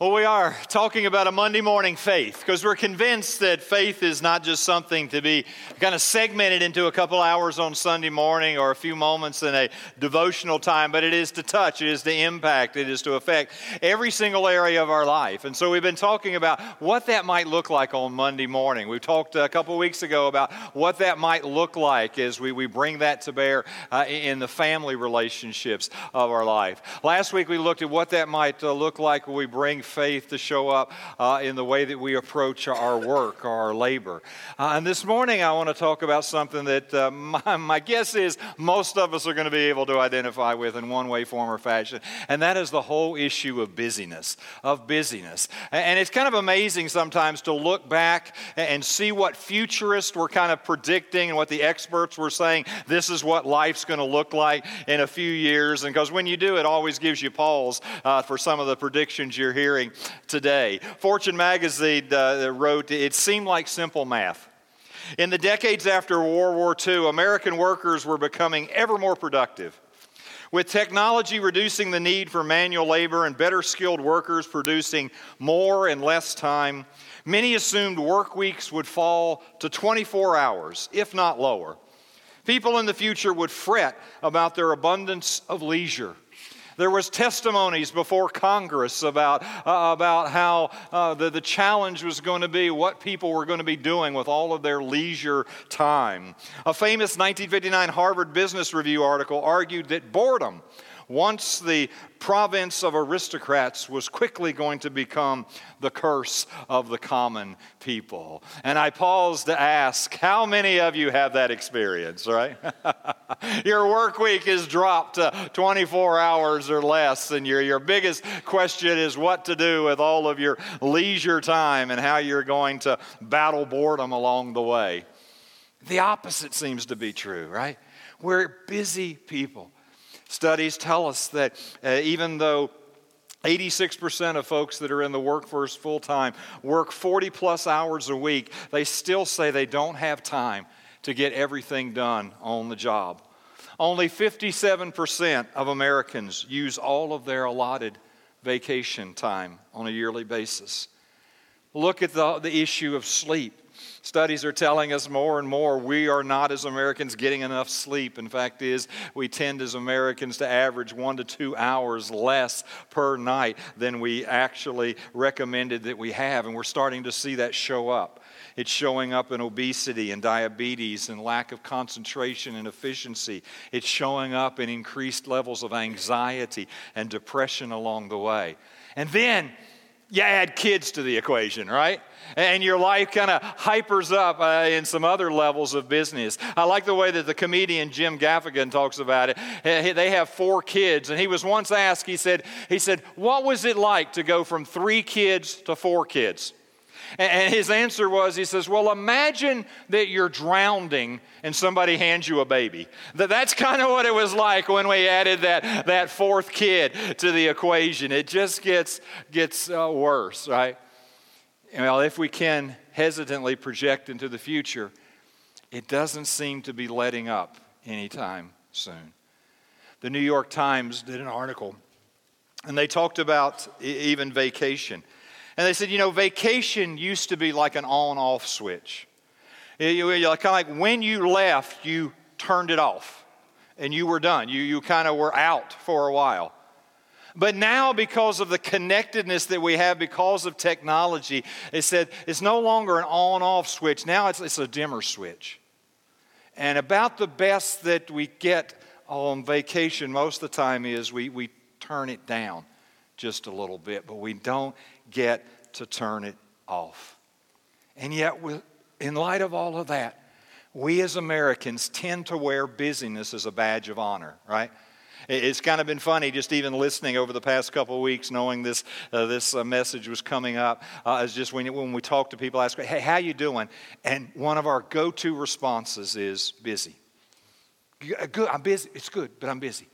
Well, we are talking about a Monday morning faith because we're convinced that faith is not just something to be kind of segmented into a couple hours on Sunday morning or a few moments in a devotional time, but it is to touch, it is to impact, it is to affect every single area of our life. And so we've been talking about what that might look like on Monday morning. We talked a couple weeks ago about what that might look like as we, we bring that to bear uh, in the family relationships of our life. Last week we looked at what that might uh, look like when we bring faith to show up uh, in the way that we approach our work or our labor. Uh, and this morning, I want to talk about something that uh, my, my guess is most of us are going to be able to identify with in one way, form, or fashion, and that is the whole issue of busyness. Of busyness. And it's kind of amazing sometimes to look back and see what futurists were kind of predicting and what the experts were saying this is what life's going to look like in a few years. And because when you do, it always gives you pause uh, for some of the predictions you're hearing hearing today. Fortune magazine uh, wrote, It seemed like simple math. In the decades after World War II, American workers were becoming ever more productive. With technology reducing the need for manual labor and better skilled workers producing more in less time, many assumed work weeks would fall to 24 hours, if not lower. People in the future would fret about their abundance of leisure there was testimonies before Congress about, uh, about how uh, the, the challenge was going to be what people were going to be doing with all of their leisure time. A famous 1959 Harvard Business Review article argued that boredom once the province of aristocrats was quickly going to become the curse of the common people. And I pause to ask, how many of you have that experience, right? your work week is dropped to 24 hours or less, and your, your biggest question is what to do with all of your leisure time and how you're going to battle boredom along the way. The opposite seems to be true, right? We're busy people. Studies tell us that uh, even though 86% of folks that are in the workforce full time work 40 plus hours a week, they still say they don't have time to get everything done on the job. Only 57% of Americans use all of their allotted vacation time on a yearly basis. Look at the, the issue of sleep. Studies are telling us more and more we are not as Americans getting enough sleep. In fact, is we tend as Americans to average one to two hours less per night than we actually recommended that we have, and we're starting to see that show up. It's showing up in obesity and diabetes and lack of concentration and efficiency. It's showing up in increased levels of anxiety and depression along the way. And then you add kids to the equation, right? and your life kind of hypers up uh, in some other levels of business. I like the way that the comedian Jim Gaffigan talks about it. They have four kids, and he was once asked, he said, he said, What was it like to go from three kids to four kids? And his answer was, he says, Well, imagine that you're drowning and somebody hands you a baby. That's kind of what it was like when we added that, that fourth kid to the equation. It just gets, gets uh, worse, right? well, if we can hesitantly project into the future, it doesn't seem to be letting up anytime soon. The New York Times did an article, and they talked about even vacation. And they said, you know, vacation used to be like an on off switch. Kind of like when you left, you turned it off and you were done. You, you kind of were out for a while. But now, because of the connectedness that we have, because of technology, it said it's no longer an on off switch. Now it's, it's a dimmer switch. And about the best that we get on vacation most of the time is we, we turn it down just a little bit, but we don't get to turn it off. And yet, in light of all of that, we as Americans tend to wear busyness as a badge of honor, right? It's kind of been funny just even listening over the past couple of weeks, knowing this, uh, this uh, message was coming up. Uh, is just when, when we talk to people, ask, hey, how you doing? And one of our go-to responses is busy. Uh, good, I'm busy. It's good, but I'm busy.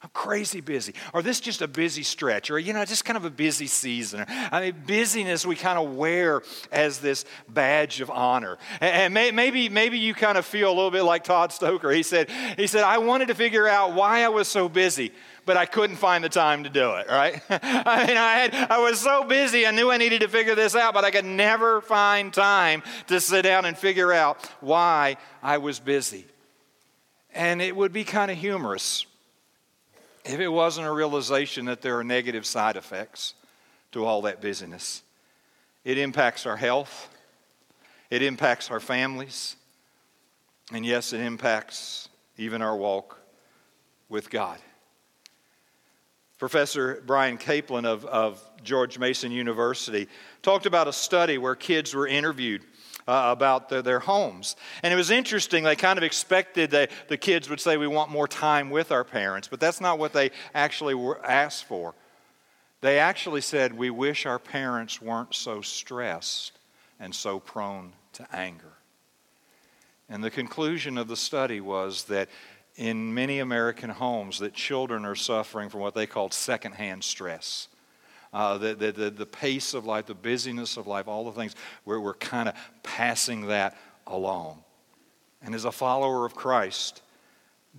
I'm crazy busy. Or this just a busy stretch, or, you know, just kind of a busy season. I mean, busyness we kind of wear as this badge of honor. And maybe, maybe you kind of feel a little bit like Todd Stoker. He said, he said, I wanted to figure out why I was so busy, but I couldn't find the time to do it, right? I mean, I, had, I was so busy, I knew I needed to figure this out, but I could never find time to sit down and figure out why I was busy. And it would be kind of humorous if it wasn't a realization that there are negative side effects to all that busyness. It impacts our health, it impacts our families, and yes, it impacts even our walk with God. Professor Bryan Caplan of, of George Mason University talked about a study where kids were interviewed uh, about the, their homes. And it was interesting, they kind of expected that the kids would say, We want more time with our parents, but that's not what they actually were asked for. They actually said, We wish our parents weren't so stressed and so prone to anger. And the conclusion of the study was that in many American homes that children are suffering from what they called secondhand stress uh, the, the, the, the, pace of life, the busyness of life, all the things, where we're kind of passing that along. And as a follower of Christ,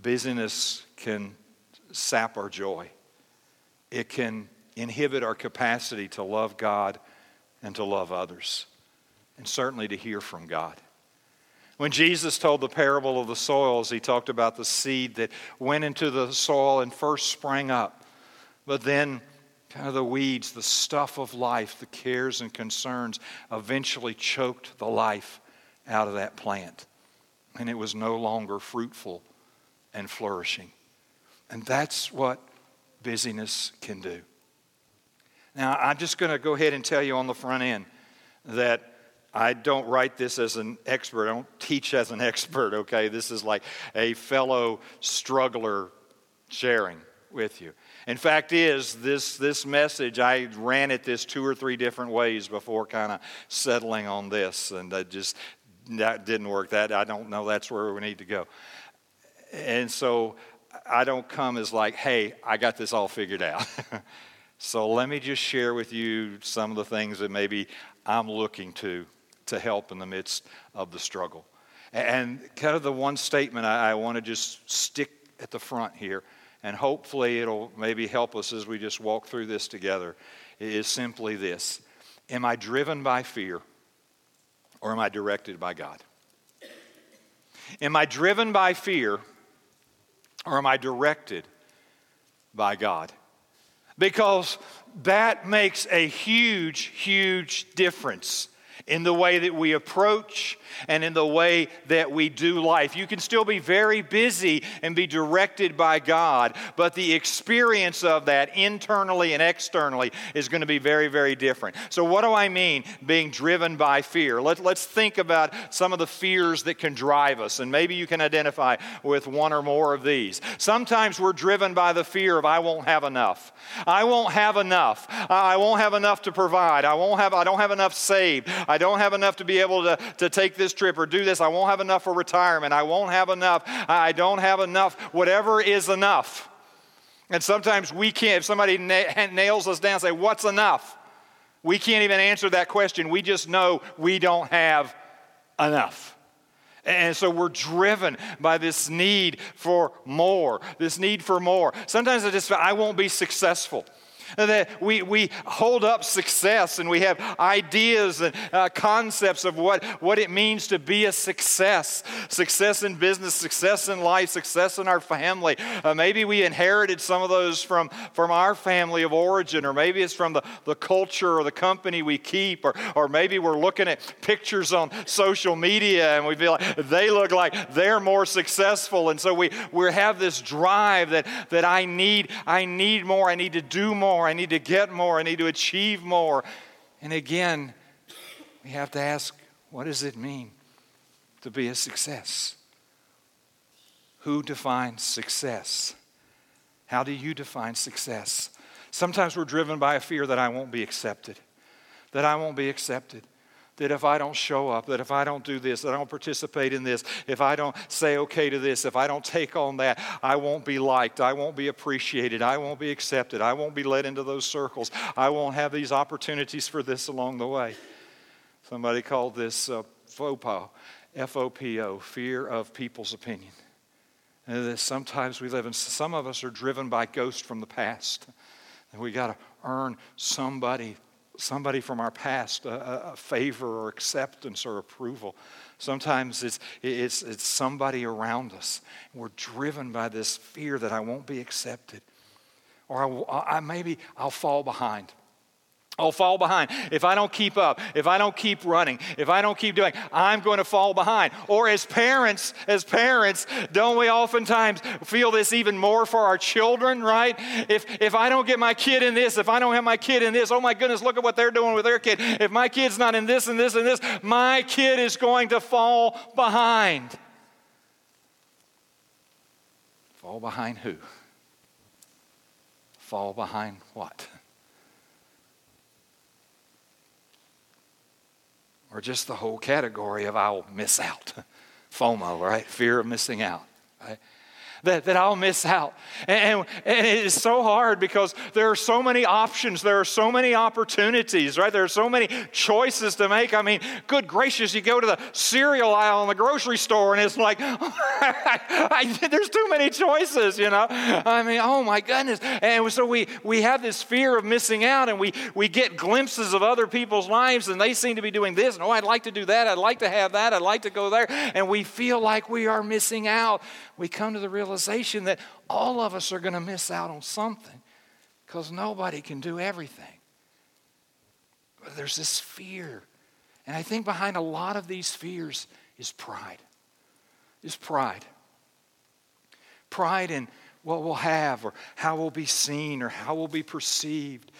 busyness can sap our joy. It can inhibit our capacity to love God and to love others, and certainly to hear from God. When Jesus told the parable of the soils, he talked about the seed that went into the soil and first sprang up, but then kind of the weeds, the stuff of life, the cares and concerns eventually choked the life out of that plant. And it was no longer fruitful and flourishing. And that's what busyness can do. Now, I'm just going to go ahead and tell you on the front end that I don't write this as an expert. I don't teach as an expert, okay? This is like a fellow struggler sharing with you. In fact, is this this message I ran it this two or three different ways before kind of settling on this, and that just that didn't work. That I don't know. That's where we need to go. And so I don't come as like, hey, I got this all figured out. so let me just share with you some of the things that maybe I'm looking to to help in the midst of the struggle. And kind of the one statement I, I want to just stick at the front here and hopefully it'll maybe help us as we just walk through this together, is simply this Am I driven by fear or am I directed by God? Am I driven by fear or am I directed by God? Because that makes a huge, huge difference in the way that we approach and in the way that we do life. You can still be very busy and be directed by God, but the experience of that internally and externally is going to be very, very different. So, what do I mean being driven by fear? Let, let's think about some of the fears that can drive us, and maybe you can identify with one or more of these. Sometimes we're driven by the fear of I won't have enough. I won't have enough. I won't have enough to provide. I won't have I don't have enough saved. I don't have enough to be able to, to take this trip or do this. I won't have enough for retirement. I won't have enough. I don't have enough. Whatever is enough. And sometimes we can't, if somebody na- nails us down and say, What's enough? We can't even answer that question. We just know we don't have enough. And so we're driven by this need for more, this need for more. Sometimes I just feel I won't be successful. That we, we hold up success and we have ideas and uh, concepts of what, what it means to be a success success in business, success in life, success in our family. Uh, maybe we inherited some of those from, from our family of origin, or maybe it's from the, the culture or the company we keep, or, or maybe we're looking at pictures on social media and we feel like they look like they're more successful. And so we, we have this drive that, that I need, I need more, I need to do more more. I need to get more. I need to achieve more. And again, we have to ask what does it mean to be a success? Who defines success? How do you define success? Sometimes we're driven by a fear that I won't be accepted, that I won't be accepted, that if I don't show up, that if I don't do this, that I don't participate in this, if I don't say okay to this, if I don't take on that, I won't be liked, I won't be appreciated, I won't be accepted, I won't be led into those circles, I won't have these opportunities for this along the way. Somebody called this uh, FOPO, F O P O, fear of people's opinion. And sometimes we live, in, some of us are driven by ghosts from the past. And we got to earn somebody somebody from our past a, a, favor or acceptance or approval. Sometimes it's, it's, it's somebody around us. We're driven by this fear that I won't be accepted. Or I, I maybe I'll fall behind. I'll fall behind. If I don't keep up, if I don't keep running, if I don't keep doing, I'm going to fall behind. Or as parents, as parents, don't we oftentimes feel this even more for our children, right? If if I don't get my kid in this, if I don't have my kid in this, oh my goodness, look at what they're doing with their kid. If my kid's not in this and this and this, my kid is going to fall behind. Fall behind who? Fall behind what? Or just the whole category of I'll miss out. FOMO, right? Fear of missing out, right? That, that I'll miss out. And, and it is so hard because there are so many options, there are so many opportunities, right? There are so many choices to make. I mean, good gracious, you go to the cereal aisle in the grocery store and it's like, I, there's too many choices, you know? I mean, oh my goodness. And so we, we have this fear of missing out and we, we get glimpses of other people's lives and they seem to be doing this. And oh, I'd like to do that. I'd like to have that. I'd like to go there. And we feel like we are missing out. We come to the realization that all of us are going to miss out on something because nobody can do everything. But there's this fear. And I think behind a lot of these fears is pride. Is pride. Pride in what we'll have or how we'll be seen or how we'll be perceived.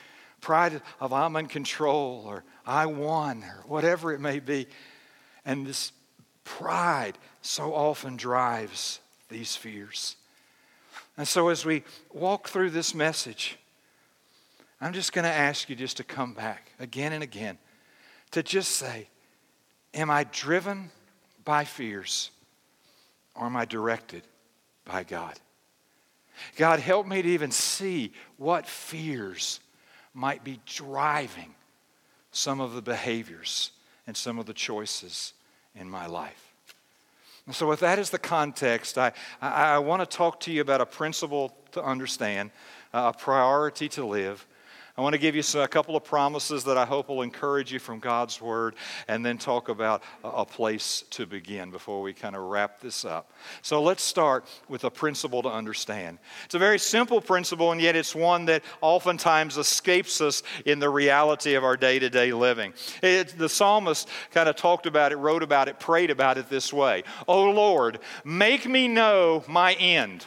Pride of I'm in control or I won or whatever it may be. And this pride so often drives these fears. And so, as we walk through this message, I'm just going to ask you just to come back again and again to just say, Am I driven by fears or am I directed by God? God, help me to even see what fears might be driving some of the behaviors and some of the choices in my life. So, with that as the context, I, I, I want to talk to you about a principle to understand, uh, a priority to live. I want to give you a couple of promises that I hope will encourage you from God's Word, and then talk about a place to begin before we kind of wrap this up. So let's start with a principle to understand. It's a very simple principle, and yet it's one that oftentimes escapes us in the reality of our day to day living. It, the psalmist kind of talked about it, wrote about it, prayed about it this way Oh Lord, make me know my end.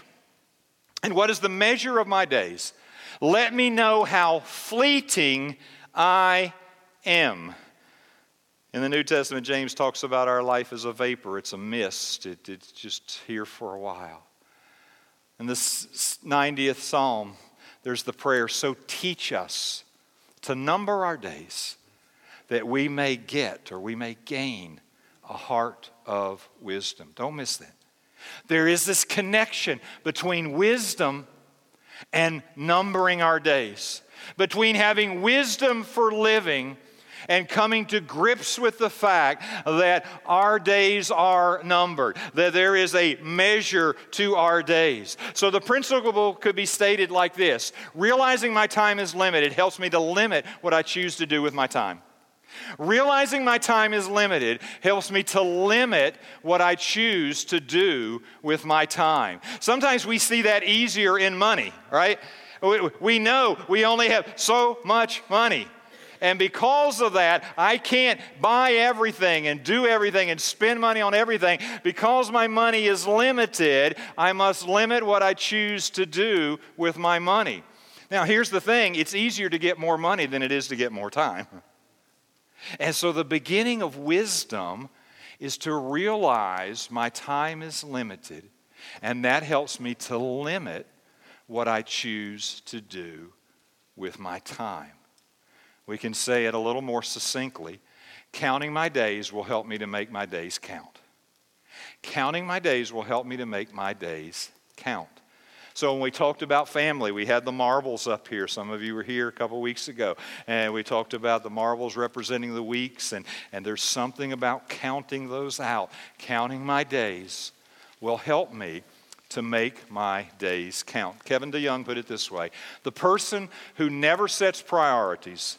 And what is the measure of my days? Let me know how fleeting I am. In the New Testament, James talks about our life as a vapor, it's a mist, it, it's just here for a while. In the 90th Psalm, there's the prayer So teach us to number our days that we may get or we may gain a heart of wisdom. Don't miss that. There is this connection between wisdom and numbering our days, between having wisdom for living and coming to grips with the fact that our days are numbered, that there is a measure to our days. So the principle could be stated like this Realizing my time is limited helps me to limit what I choose to do with my time. Realizing my time is limited helps me to limit what I choose to do with my time. Sometimes we see that easier in money, right? We know we only have so much money. And because of that, I can't buy everything and do everything and spend money on everything. Because my money is limited, I must limit what I choose to do with my money. Now, here's the thing it's easier to get more money than it is to get more time. And so the beginning of wisdom is to realize my time is limited, and that helps me to limit what I choose to do with my time. We can say it a little more succinctly Counting my days will help me to make my days count. Counting my days will help me to make my days count. So when we talked about family, we had the marbles up here. Some of you were here a couple weeks ago, and we talked about the marbles representing the weeks, and, and there's something about counting those out. Counting my days will help me to make my days count. Kevin DeYoung put it this way The person who never sets priorities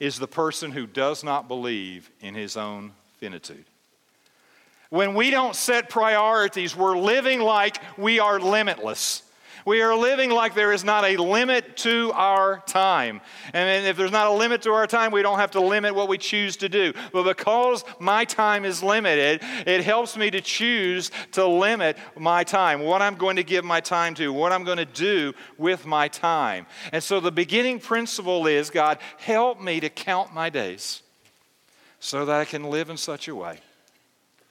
is the person who does not believe in his own finitude. When we don't set priorities, we're living like we are limitless. We are living like there is not a limit to our time. And if there's not a limit to our time, we don't have to limit what we choose to do. But because my time is limited, it helps me to choose to limit my time, what I'm going to give my time to, what I'm going to do with my time. And so the beginning principle is God, help me to count my days so that I can live in such a way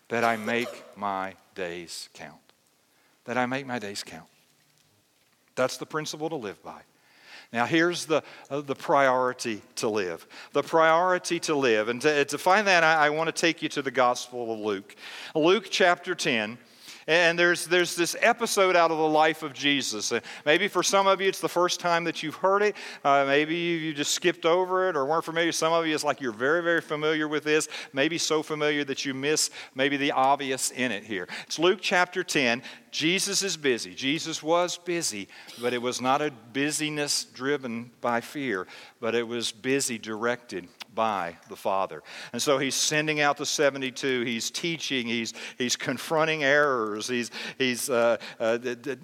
that I make my days count. That I make my days count. That's the principle to live by. Now, here's the, uh, the priority to live. The priority to live. And to, to find that, I, I want to take you to the Gospel of Luke. Luke chapter 10. And there's, there's this episode out of the life of Jesus. Maybe for some of you, it's the first time that you've heard it. Uh, maybe you, you just skipped over it or weren't familiar. Some of you, it's like you're very, very familiar with this. Maybe so familiar that you miss maybe the obvious in it here. It's Luke chapter 10. Jesus is busy. Jesus was busy, but it was not a busyness driven by fear, but it was busy directed by the Father. And so he's sending out the 72. He's teaching. He's, he's confronting errors. He's, he's uh, uh,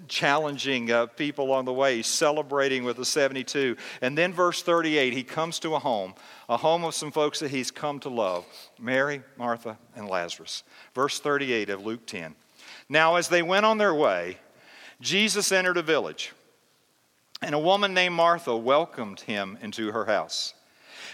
challenging uh, people along the way. He's celebrating with the 72. And then, verse 38, he comes to a home, a home of some folks that he's come to love Mary, Martha, and Lazarus. Verse 38 of Luke 10. Now, as they went on their way, Jesus entered a village, and a woman named Martha welcomed him into her house.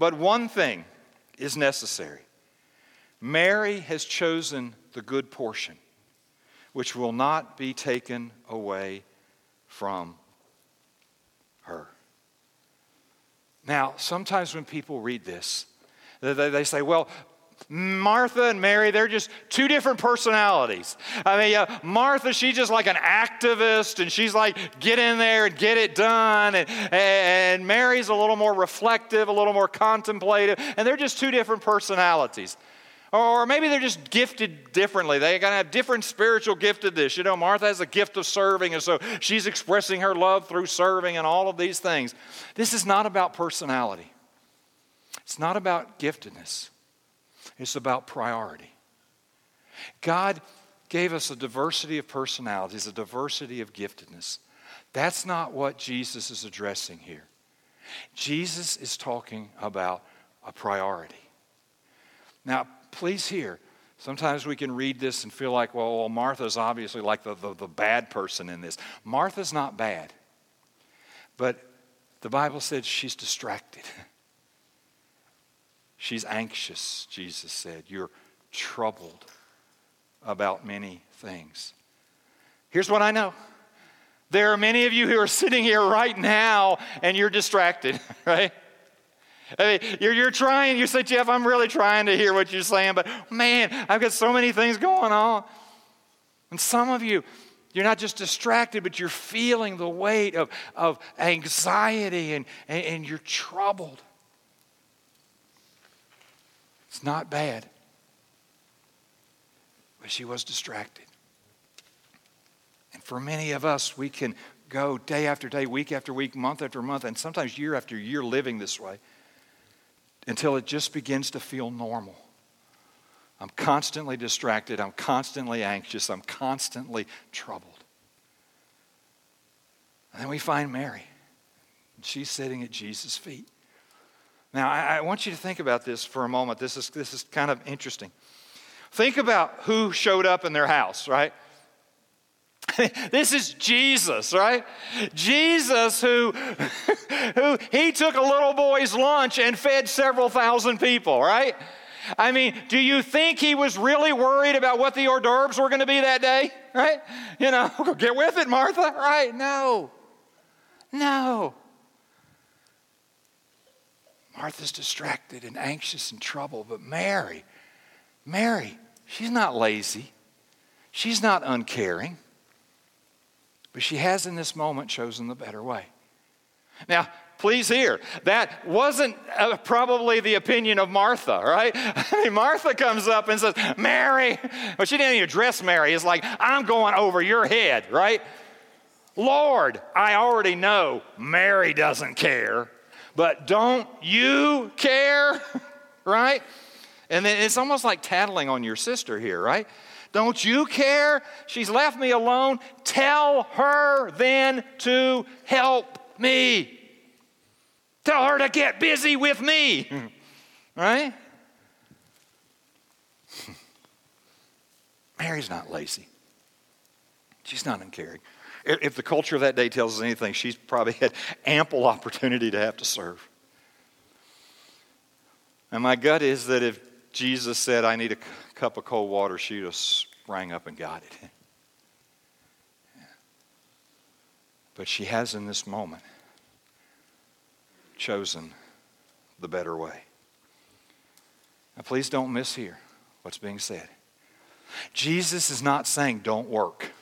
but one thing is necessary Mary has chosen the good portion, which will not be taken away from her. Now, sometimes when people read this, they, say, well, Martha and Mary, they're just two different personalities. I mean, uh, Martha, she's just like an activist and she's like, get in there and get it done. And, and Mary's a little more reflective, a little more contemplative, and they're just two different personalities. Or maybe they're just gifted differently. They're going to have different spiritual giftedness. You know, Martha has a gift of serving, and so she's expressing her love through serving and all of these things. This is not about personality, it's not about giftedness. It's about priority. God gave us a diversity of personalities, a diversity of giftedness. That's not what Jesus is addressing here. Jesus is talking about a priority. Now, please hear. Sometimes we can read this and feel like, well, well Martha's obviously like the, the, the bad person in this. Martha's not bad. But the Bible said she's distracted. She's anxious, Jesus said. You're troubled about many things. Here's what I know there are many of you who are sitting here right now and you're distracted, right? I mean, you're, you're trying, you say, Jeff, I'm really trying to hear what you're saying, but man, I've got so many things going on. And some of you, you're not just distracted, but you're feeling the weight of, of anxiety and, and, and you're troubled. It's not bad. But she was distracted. And for many of us, we can go day after day, week after week, month after month, and sometimes year after year living this way until it just begins to feel normal. I'm constantly distracted. I'm constantly anxious. I'm constantly troubled. And then we find Mary. She's sitting at Jesus' feet. Now, I, I want you to think about this for a moment. This is, this is kind of interesting. Think about who showed up in their house, right? this is Jesus, right? Jesus who who he took a little boy's lunch and fed several thousand people, right? I mean, do you think he was really worried about what the hors d'oeuvres were going to be that day? Right? You know, get with it, Martha. Right? No. No. Martha's distracted and anxious and troubled, but Mary, Mary, she's not lazy. She's not uncaring. But she has in this moment chosen the better way. Now, please hear, that wasn't uh, probably the opinion of Martha, right? I mean, Martha comes up and says, Mary, but she didn't even address Mary. It's like, I'm going over your head, right? Lord, I already know Mary doesn't care, but don't you care, right? And then it's almost like tattling on your sister here, right? Don't you care? She's left me alone. Tell her then to help me. Tell her to get busy with me. right? Mary's not lazy. She's not uncaring. If the culture of that day tells us anything, she's probably had ample opportunity to have to serve. And my gut is that if Jesus said, I need a cup of cold water, she have sprang up and got it. But she has in this moment chosen the better way. Now, please don't miss here what's being said. Jesus is not saying don't work,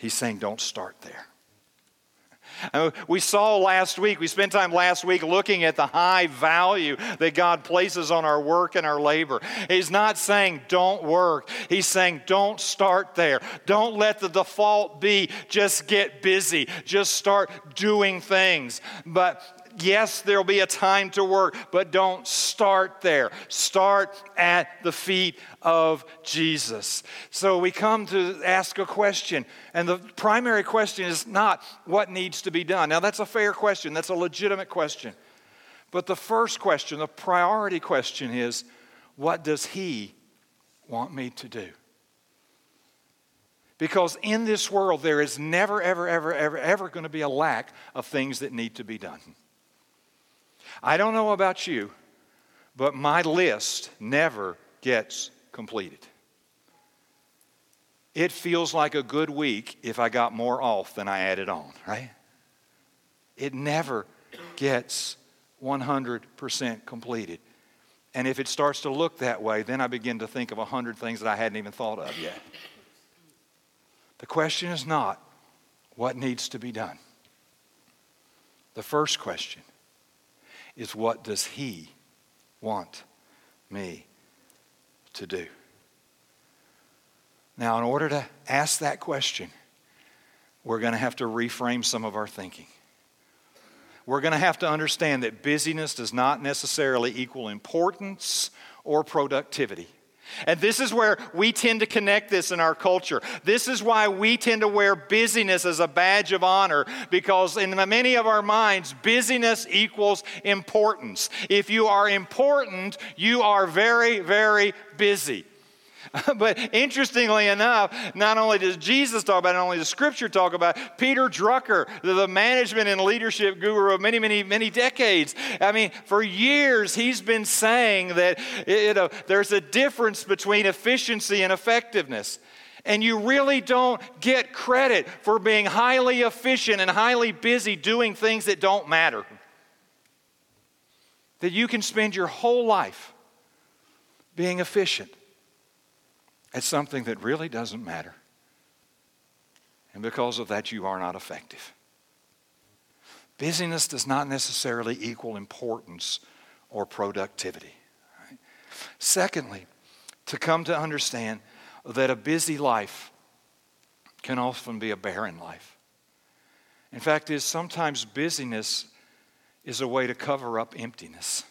He's saying don't start there. Uh, we saw last week, we spent time last week looking at the high value that God places on our work and our labor. He's not saying don't work, He's saying don't start there. Don't let the default be just get busy, just start doing things. But yes, there'll be a time to work, but don't start there. Start at the feet of Jesus. So we come to ask a question, and the primary question is not what needs to be done. Now, that's a fair question, that's a legitimate question. But the first question, the priority question is what does He want me to do? Because in this world, there is never, ever, ever, ever, ever going to be a lack of things that need to be done. I don't know about you, but my list never gets completed. It feels like a good week if I got more off than I added on, right? It never gets 100% completed. And if it starts to look that way, then I begin to think of 100 things that I hadn't even thought of yet. The question is not what needs to be done. The first question is what does He want me to do? Now, in order to ask that question, we're going to have to reframe some of our thinking. We're going to have to understand that busyness does not necessarily equal importance or productivity. And this is where we tend to connect this in our culture. This is why we tend to wear busyness as a badge of honor because in many of our minds, busyness equals importance. If you are important, you are very, very busy. but interestingly enough, not only does Jesus talk about it, not only does Scripture talk about it, Peter Drucker, the management and leadership guru of many, many, many decades. I mean, for years he's been saying that you know, there's a difference between efficiency and effectiveness. And you really don't get credit for being highly efficient and highly busy doing things that don't matter. That you can spend your whole life being efficient it's something that really doesn't matter. And because of that, you are not effective. Busyness does not necessarily equal importance or productivity. Right? Secondly, to come to understand that a busy life can often be a barren life. In fact, is sometimes busyness is a way to cover up emptiness.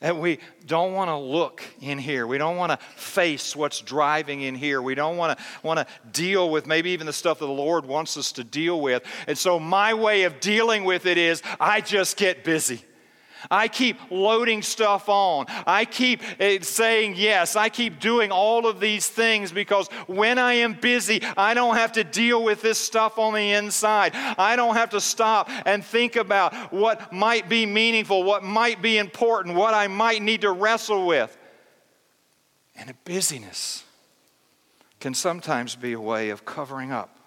And we don't want to look in here. We don't want to face what's driving in here. We don't want to want to deal with maybe even the stuff that the Lord wants us to deal with. And so my way of dealing with it is I just get busy. I keep loading stuff on. I keep eh, saying yes. I keep doing all of these things because when I am busy, I don't have to deal with this stuff on the inside. I don't have to stop and think about what might be meaningful, what might be important, what I might need to wrestle with. And a busyness can sometimes be a way of covering up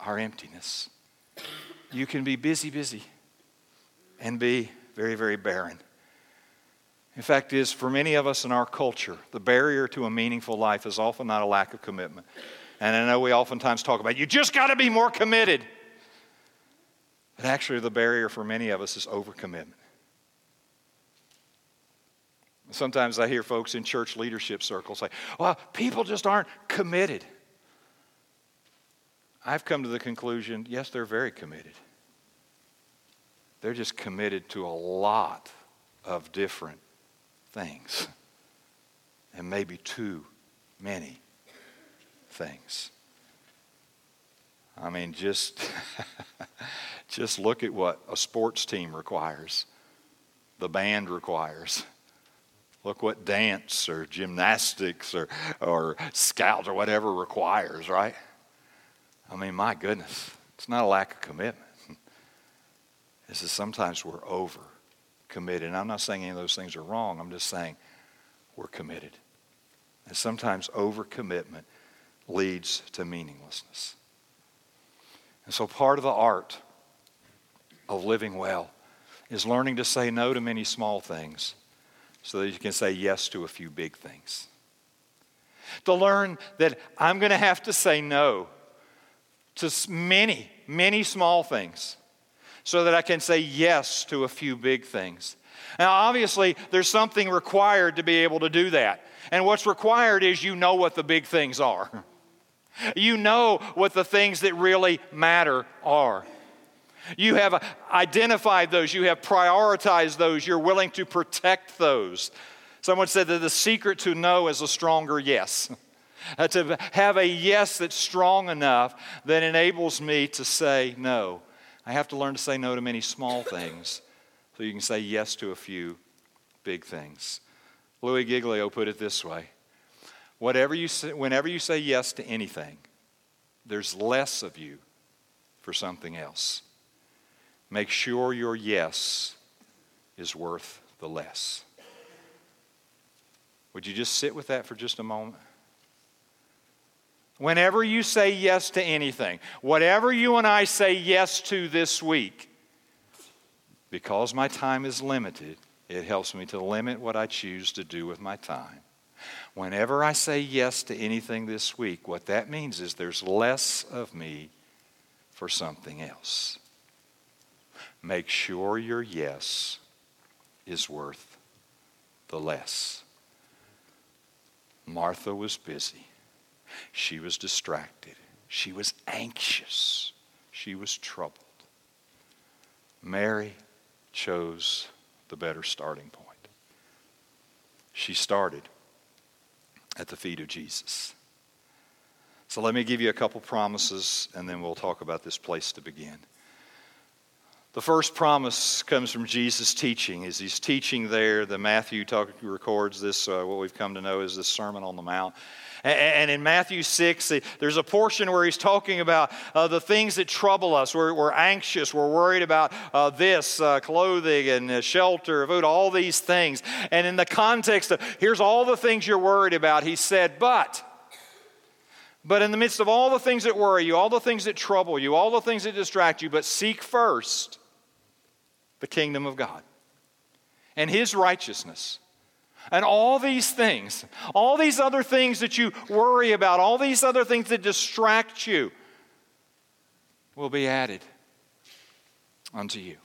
our emptiness. You can be busy, busy, and be very, very barren. In fact, is for many of us in our culture, the barrier to a meaningful life is often not a lack of commitment. And I know we oftentimes talk about you just got to be more committed. But actually, the barrier for many of us is overcommitment. Sometimes I hear folks in church leadership circles say, well, people just aren't committed. I've come to the conclusion yes, they're very committed. They're just committed to a lot of different things, and maybe too many things. I mean, just, just look at what a sports team requires, the band requires. Look what dance or gymnastics or, or scouts or whatever requires, right? I mean, my goodness, it's not a lack of commitment is that sometimes we're over committed. And I'm not saying any of those things are wrong, I'm just saying we're committed. And sometimes overcommitment leads to meaninglessness. And so part of the art of living well is learning to say no to many small things so that you can say yes to a few big things. To learn that I'm going to have to say no to many, many small things so that I can say yes to a few big things. Now, obviously, there's something required to be able to do that. And what's required is you know what the big things are. You know what the things that really matter are. You have identified those, you have prioritized those, you're willing to protect those. Someone said that the secret to no is a stronger yes. Uh, to have a yes that's strong enough that enables me to say no. I have to learn to say no to many small things so you can say yes to a few big things. Louie Giglio put it this way Whatever you say, Whenever you say yes to anything, there's less of you for something else. Make sure your yes is worth the less. Would you just sit with that for just a moment? Whenever you say yes to anything, whatever you and I say yes to this week, because my time is limited, it helps me to limit what I choose to do with my time. Whenever I say yes to anything this week, what that means is there's less of me for something else. Make sure your yes is worth the less. Martha was busy. She was distracted. She was anxious. She was troubled. Mary chose the better starting point. She started at the feet of Jesus. So let me give you a couple promises and then we'll talk about this place to begin. The first promise comes from Jesus' teaching. As he's teaching there, the Matthew talk, records this, uh, what we've come to know is the Sermon on the Mount. And in Matthew 6, there's a portion where he's talking about uh, the things that trouble us. We're, we're anxious, we're worried about uh, this, uh, clothing and uh, shelter, food, all these things. And in the context of, here's all the things you're worried about, he said, but. But in the midst of all the things that worry you, all the things that trouble you, all the things that distract you, but seek first the kingdom of God and his righteousness and all these things, all these other things that you worry about, all these other things that distract you, will be added unto you.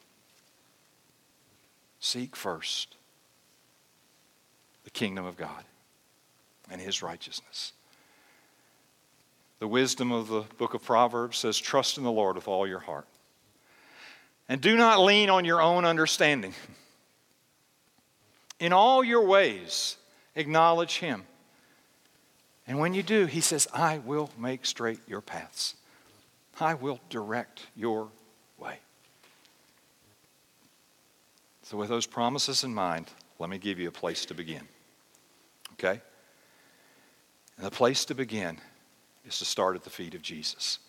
Seek first the kingdom of God and his righteousness. The wisdom of the book of Proverbs says, Trust in the Lord with all your heart. And do not lean on your own understanding. In all your ways, acknowledge him. And when you do, he says, I will make straight your paths. I will direct your way. So, with those promises in mind, let me give you a place to begin. Okay? And the place to begin is to start at the feet of Jesus.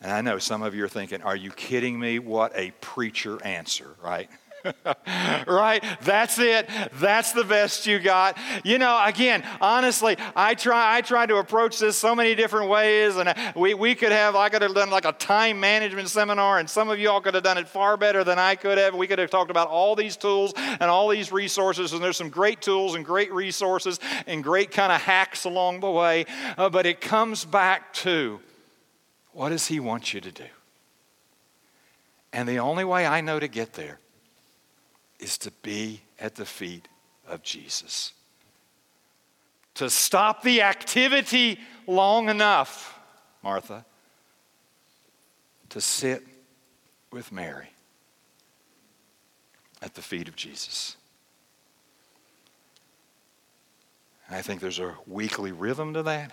And I know some of you are thinking, are you kidding me? What a preacher answer, right? right? That's it. That's the best you got. You know, again, honestly, I try I try to approach this so many different ways, and we, we could have I could have done like a time management seminar, and some of y'all could have done it far better than I could have. We could have talked about all these tools and all these resources, and there's some great tools and great resources and great kind of hacks along the way. Uh, but it comes back to what does he want you to do? And the only way I know to get there is to be at the feet of Jesus. To stop the activity long enough, Martha, to sit with Mary at the feet of Jesus. I think there's a weekly rhythm to that.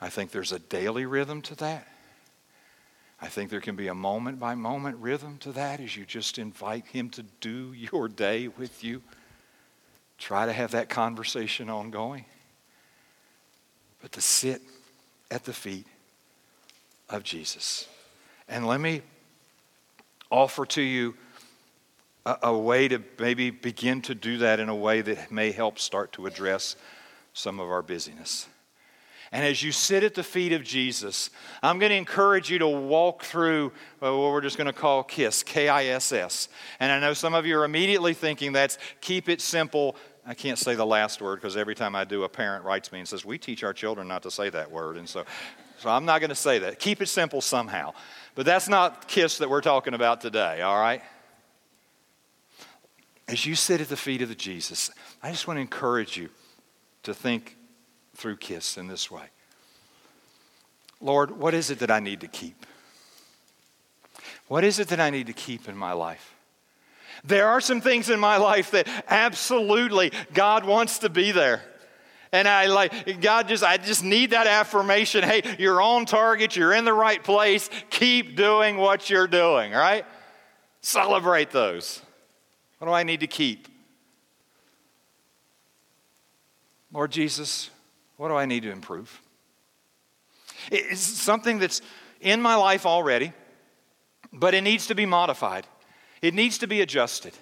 I think there's a daily rhythm to that. I think there can be a moment by moment rhythm to that as you just invite Him to do your day with you. Try to have that conversation ongoing. But to sit at the feet of Jesus. And let me offer to you a, a, way to maybe begin to do that in a way that may help start to address some of our busyness. And as you sit at the feet of Jesus, I'm going to encourage you to walk through uh, what we're just going to call KISS, K I S S. And I know some of you are immediately thinking that's keep it simple. I can't say the last word because every time I do, a parent writes me and says, We teach our children not to say that word. And so, so I'm not going to say that. Keep it simple somehow. But that's not KISS that we're talking about today, all right? As you sit at the feet of the Jesus, I just want to encourage you to think through KISS in this way Lord, what is it that I need to keep? What is it that I need to keep in my life? There are some things in my life that absolutely God wants to be there. And I like, God just, I just need that affirmation. Hey, you're on target. You're in the right place. Keep doing what you're doing, right? Celebrate those. What do I need to keep? Lord Jesus, what do I need to improve? It's something that's in my life already, but it needs to be modified. It needs to be adjusted.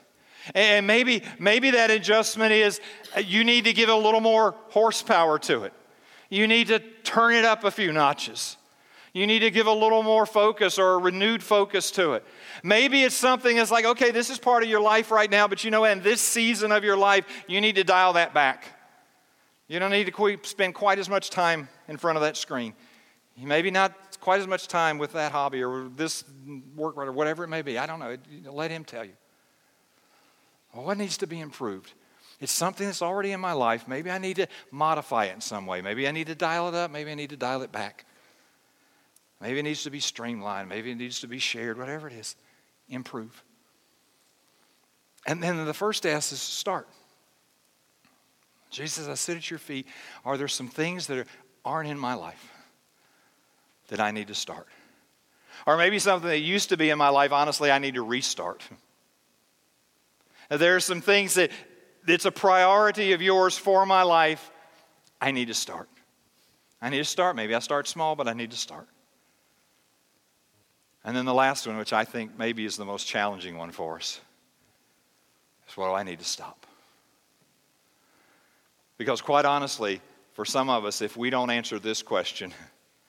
And maybe, maybe that adjustment is uh, you need to give a little more horsepower to it. You need to turn it up a few notches. You need to give a little more focus or a renewed focus to it. Maybe it's something that's like, okay, this is part of your life right now, but you know, in this season of your life, you need to dial that back. You don't need to spend quite as much time in front of that screen. Maybe not quite as much time with that hobby or this work or whatever it may be. I don't know. Let him tell you. Oh, well, what needs to be improved? It's something that's already in my life. Maybe I need to modify it in some way. Maybe I need to dial it up. Maybe I need to dial it back. Maybe it needs to be streamlined. Maybe it needs to be shared. Whatever it is, improve. And then the first S is start. Jesus, I sit at your feet. Are there some things that aren't in my life that I need to start? Or maybe something that used to be in my life, honestly, I need to restart. There are some things that it's a priority of yours for my life. I need to start. I need to start. Maybe I start small, but I need to start. And then the last one, which I think maybe is the most challenging one for us, is what do I need to stop? Because, quite honestly, for some of us, if we don't answer this question,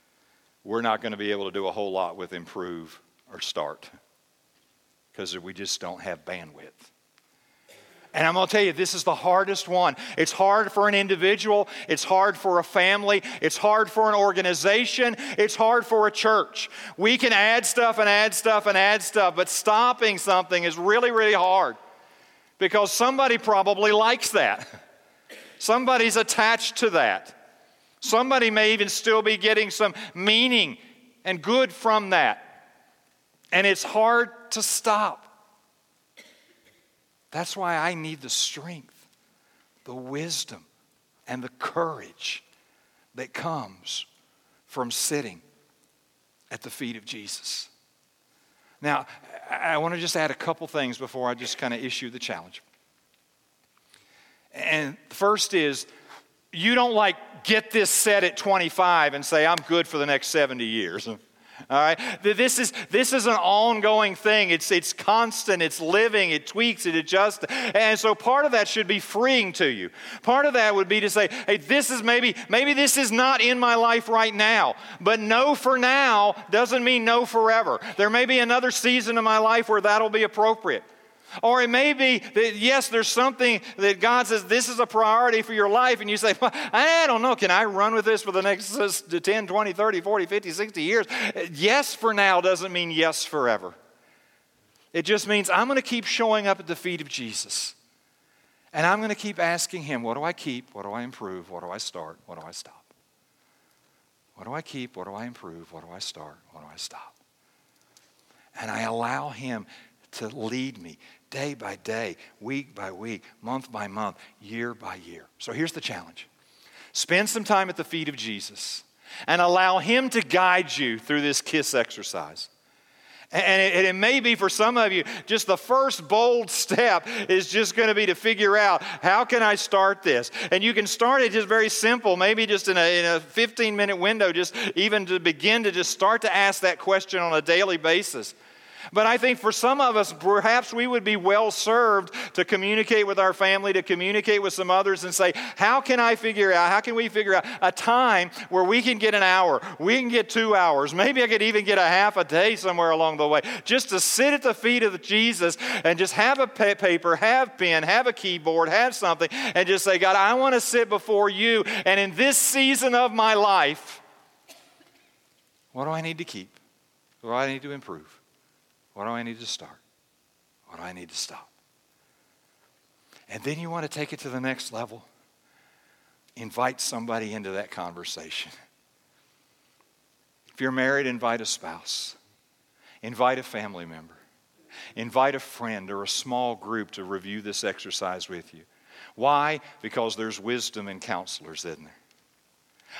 we're not going to be able to do a whole lot with improve or start because we just don't have bandwidth. And I'm going to tell you, this is the hardest one. It's hard for an individual, it's hard for a family, it's hard for an organization, it's hard for a church. We can add stuff and add stuff and add stuff, but stopping something is really, really hard because somebody probably likes that. Somebody's attached to that. Somebody may even still be getting some meaning and good from that. And it's hard to stop. That's why I need the strength, the wisdom, and the courage that comes from sitting at the feet of Jesus. Now, I want to just add a couple things before I just kind of issue the challenge. And first is you don't like get this set at 25 and say, I'm good for the next 70 years. All right? This is, this is an ongoing thing. It's, it's constant, it's living, it tweaks, it adjusts. And so part of that should be freeing to you. Part of that would be to say, hey, this is maybe, maybe this is not in my life right now. But no for now doesn't mean no forever. There may be another season of my life where that'll be appropriate. Or it may be that, yes, there's something that God says this is a priority for your life, and you say, I don't know, can I run with this for the next uh, 10, 20, 30, 40, 50, 60 years? Yes for now doesn't mean yes forever. It just means I'm going to keep showing up at the feet of Jesus. And I'm going to keep asking Him, what do I keep? What do I improve? What do I start? What do I stop? What do I keep? What do I improve? What do I start? What do I stop? And I allow Him to lead me day by day, week by week, month by month, year by year. So here's the challenge spend some time at the feet of Jesus and allow Him to guide you through this KISS exercise. And it, it, may be for some of you, just the first bold step is just going to be to figure out how can I start this? And you can start it just very simple, maybe just in a, in a 15 minute window, just even to begin to just start to ask that question on a daily basis. But I think for some of us, perhaps we would be well served to communicate with our family, to communicate with some others, and say, How can I figure out, how can we figure out a time where we can get an hour, we can get two hours, maybe I could even get a half a day somewhere along the way, just to sit at the feet of Jesus and just have a paper, have pen, have a keyboard, have something, and just say, God, I want to sit before you, and in this season of my life, what do I need to keep? What do I need to improve? What do I need to start? What do I need to stop? And then you want to take it to the next level. Invite somebody into that conversation. If you're married, invite a spouse, invite a family member, invite a friend or a small group to review this exercise with you. Why? Because there's wisdom in counselors, isn't there?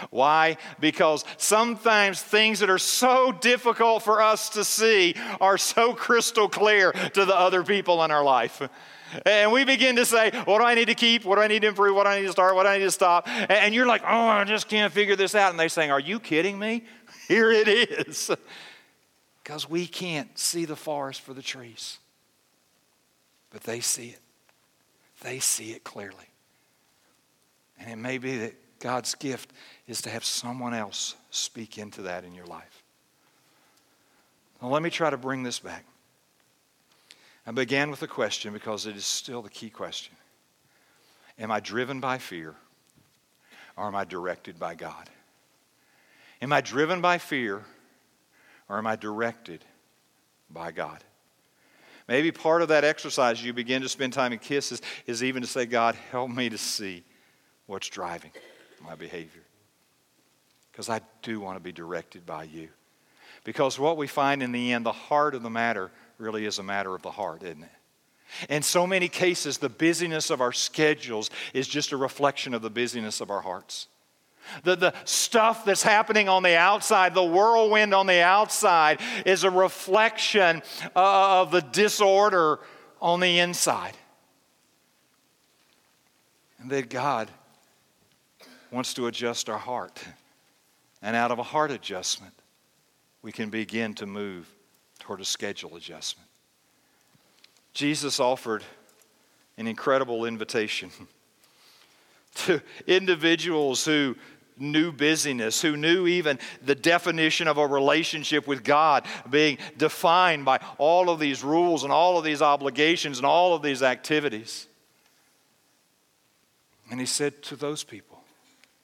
Why? Because sometimes things that are so difficult for us to see are so crystal clear to the other people in our life. And we begin to say, What do I need to keep? What do I need to improve? What do I need to start? What do I need to stop? And you're like, Oh, I just can't figure this out. And they're saying, Are you kidding me? Here it is. Because we can't see the forest for the trees, but they see it. They see it clearly. And it may be that God's gift is to have someone else speak into that in your life. Now, let me try to bring this back. I began with a question because it is still the key question Am I driven by fear or am I directed by God? Am I driven by fear or am I directed by God? Maybe part of that exercise you begin to spend time in kisses is even to say, God, help me to see what's driving my behavior. Because I do want to be directed by you. Because what we find in the end, the heart of the matter really is a matter of the heart, isn't it? In so many cases, the busyness of our schedules is just a reflection of the busyness of our hearts. The, the stuff that's happening on the outside, the whirlwind on the outside, is a reflection of the disorder on the inside. And that God wants to adjust our heart. And out of a heart adjustment, we can begin to move toward a schedule adjustment. Jesus offered an incredible invitation to individuals who knew busyness, who knew even the definition of a relationship with God being defined by all of these rules and all of these obligations and all of these activities. And he said to those people,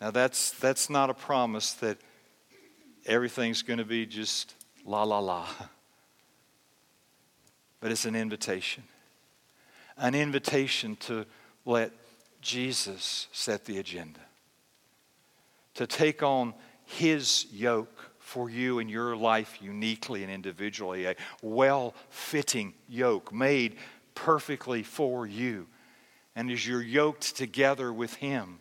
Now, that's, that's not a promise that everything's going to be just la la la. But it's an invitation. An invitation to let Jesus set the agenda. To take on his yoke for you in your life uniquely and individually, a well fitting yoke made perfectly for you. And as you're yoked together with him,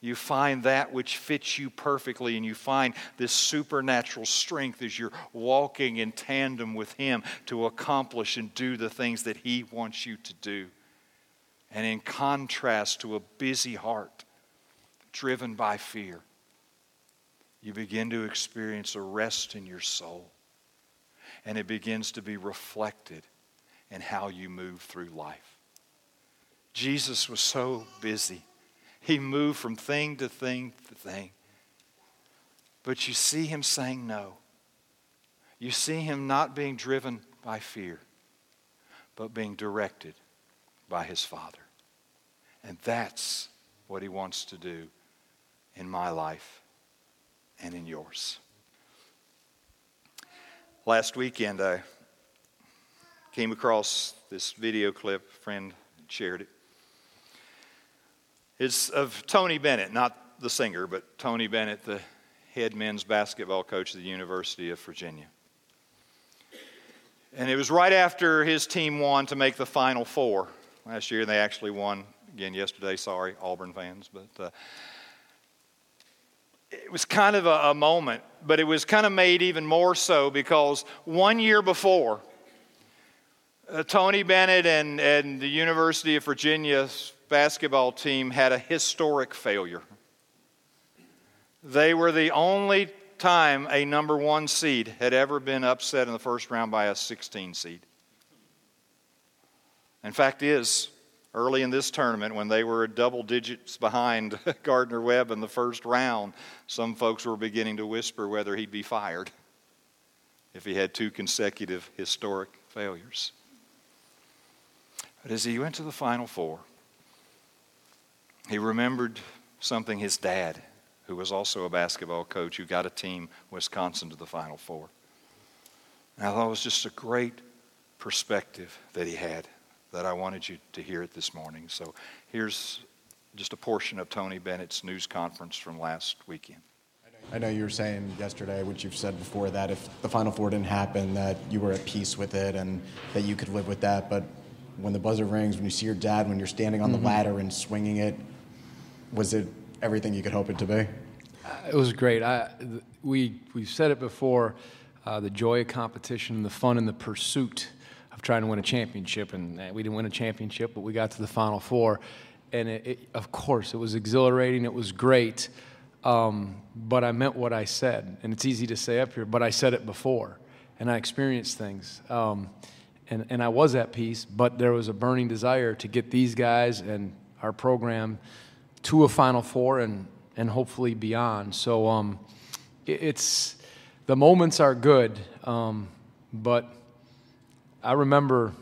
you find that which fits you perfectly, and you find this supernatural strength as you're walking in tandem with Him to accomplish and do the things that He wants you to do. And in contrast to a busy heart driven by fear, you begin to experience a rest in your soul. And it begins to be reflected in how you move through life. Jesus was so busy he moved from thing to thing to thing. But you see him saying no. You see him not being driven by fear, but being directed by his Father. And that's what he wants to do in my life and in yours. Last weekend, I came across this video clip. A friend shared it is of Tony Bennett, not the singer, but Tony Bennett, the head men's basketball coach of the University of Virginia. And it was right after his team won to make the Final Four last year, and they actually won again yesterday. Sorry, Auburn fans, but uh, it was kind of a, a moment, but it was kind of made even more so because one year before, uh, Tony Bennett and, and the University of Virginia's basketball team had a historic failure. They were the only time a number one seed had ever been upset in the first round by a 16 seed. In fact, is early in this tournament when they were double digits behind Gardner Webb in the first round, some folks were beginning to whisper whether he'd be fired if he had two consecutive historic failures. But as he went to the Final Four, he remembered something his dad, who was also a basketball coach, who got a team, Wisconsin, to the Final Four. And I thought it was just a great perspective that he had that I wanted you to hear it this morning. So here's just a portion of Tony Bennett's news conference from last weekend. I know you were saying yesterday, which you've said before, that if the Final Four didn't happen, that you were at peace with it and that you could live with that. But when the buzzer rings, when you see your dad, when you're standing on the mm-hmm. ladder and swinging it, was it everything you could hope it to be? It was great. I, we, we've said it before uh, the joy of competition, the fun and the pursuit of trying to win a championship. And uh, we didn't win a championship, but we got to the Final Four. And it, it, of course, it was exhilarating, it was great. Um, but I meant what I said. And it's easy to say up here, but I said it before. And I experienced things. Um, and, and I was at peace, but there was a burning desire to get these guys and our program to a Final Four and, and hopefully beyond. So um, it, it's the moments are good, um, but I remember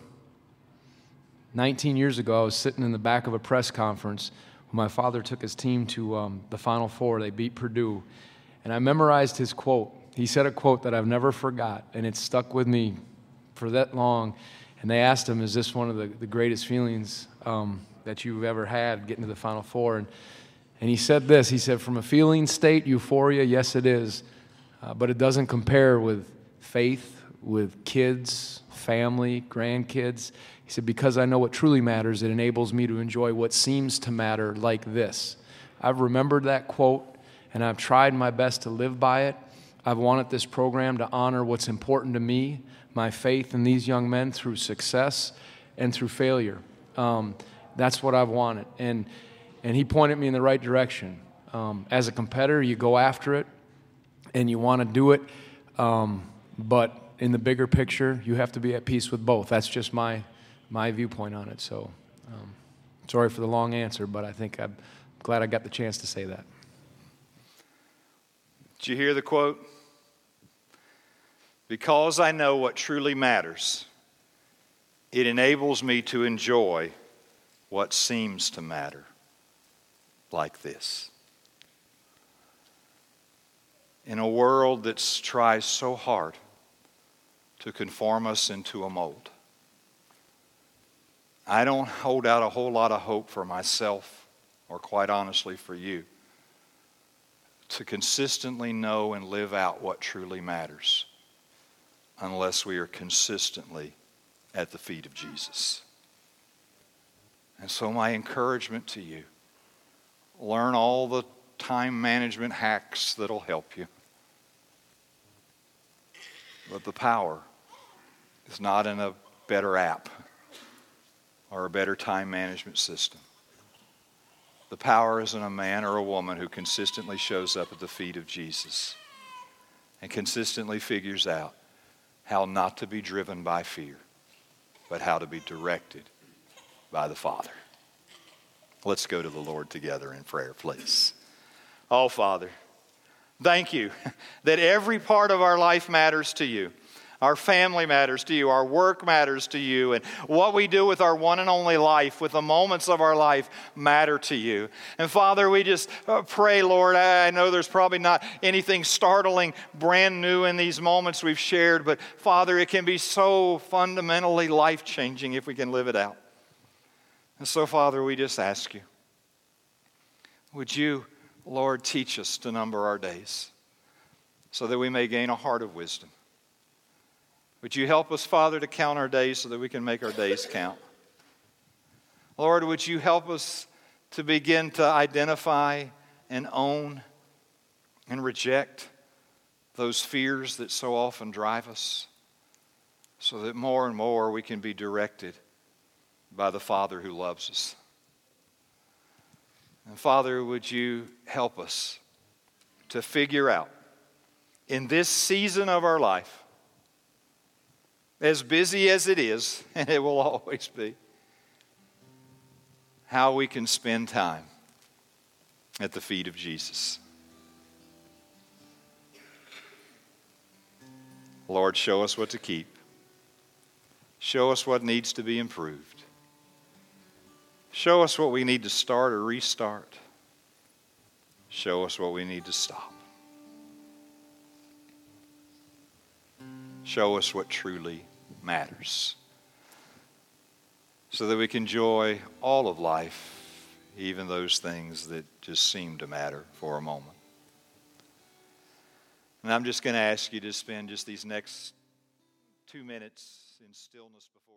19 years ago, I was sitting in the back of a press conference when my father took his team to um, the Final Four. They beat Purdue, and I memorized his quote. He said a quote that I've never forgot, and it stuck with me for that long. And they asked him, "Is this one of the, the greatest feelings um, that you've ever had getting to the Final Four. And, and he said this he said, From a feeling state, euphoria, yes, it is, uh, but it doesn't compare with faith, with kids, family, grandkids. He said, Because I know what truly matters, it enables me to enjoy what seems to matter like this. I've remembered that quote and I've tried my best to live by it. I've wanted this program to honor what's important to me, my faith in these young men through success and through failure. Um, that's what I've wanted. And, and he pointed me in the right direction. Um, as a competitor, you go after it and you want to do it. Um, but in the bigger picture, you have to be at peace with both. That's just my, my viewpoint on it. So um, sorry for the long answer, but I think I'm glad I got the chance to say that. Did you hear the quote? Because I know what truly matters, it enables me to enjoy what seems to matter like this. In a world that tries so hard to conform us into a mold. I don't hold out a whole lot of hope for myself, or quite honestly for you, to consistently know and live out what truly matters unless we are consistently at the feet of Jesus. And so, my encouragement to you learn all the time management hacks that'll help you. But the power is not in a better app or a better time management system. The power is in a man or a woman who consistently shows up at the feet of Jesus and consistently figures out how not to be driven by fear, but how to be directed by the Father. Let's go to the Lord together in prayer, please. Oh, Father, thank you that every part of our life matters to you. Our family matters to you. Our work matters to you. And what we do with our one and only life, with the moments of our life, matter to you. And Father, we just uh, pray, Lord. I know there's probably not anything startling, brand new in these moments we've shared, but Father, it can be so fundamentally life changing if we can live it out. And so, Father, we just ask you, would you, Lord, teach us to number our days so that we may gain a heart of wisdom? Would you help us, Father, to count our days so that we can make our days count? Lord, would you help us to begin to identify and own and reject those fears that so often drive us so that more and more we can be directed by the Father who loves us. And Father, would you help us to figure out in this season of our life as busy as it is, and it will always be, how we can spend time at the feet of Jesus. Lord, show us what to keep. Show us what needs to be improved. Show us what we need to start or restart. Show us what we need to stop. Show us what truly matters so that we can enjoy all of life, even those things that just seem to matter for a moment. And I'm just going to ask you to spend just these next two minutes in stillness before.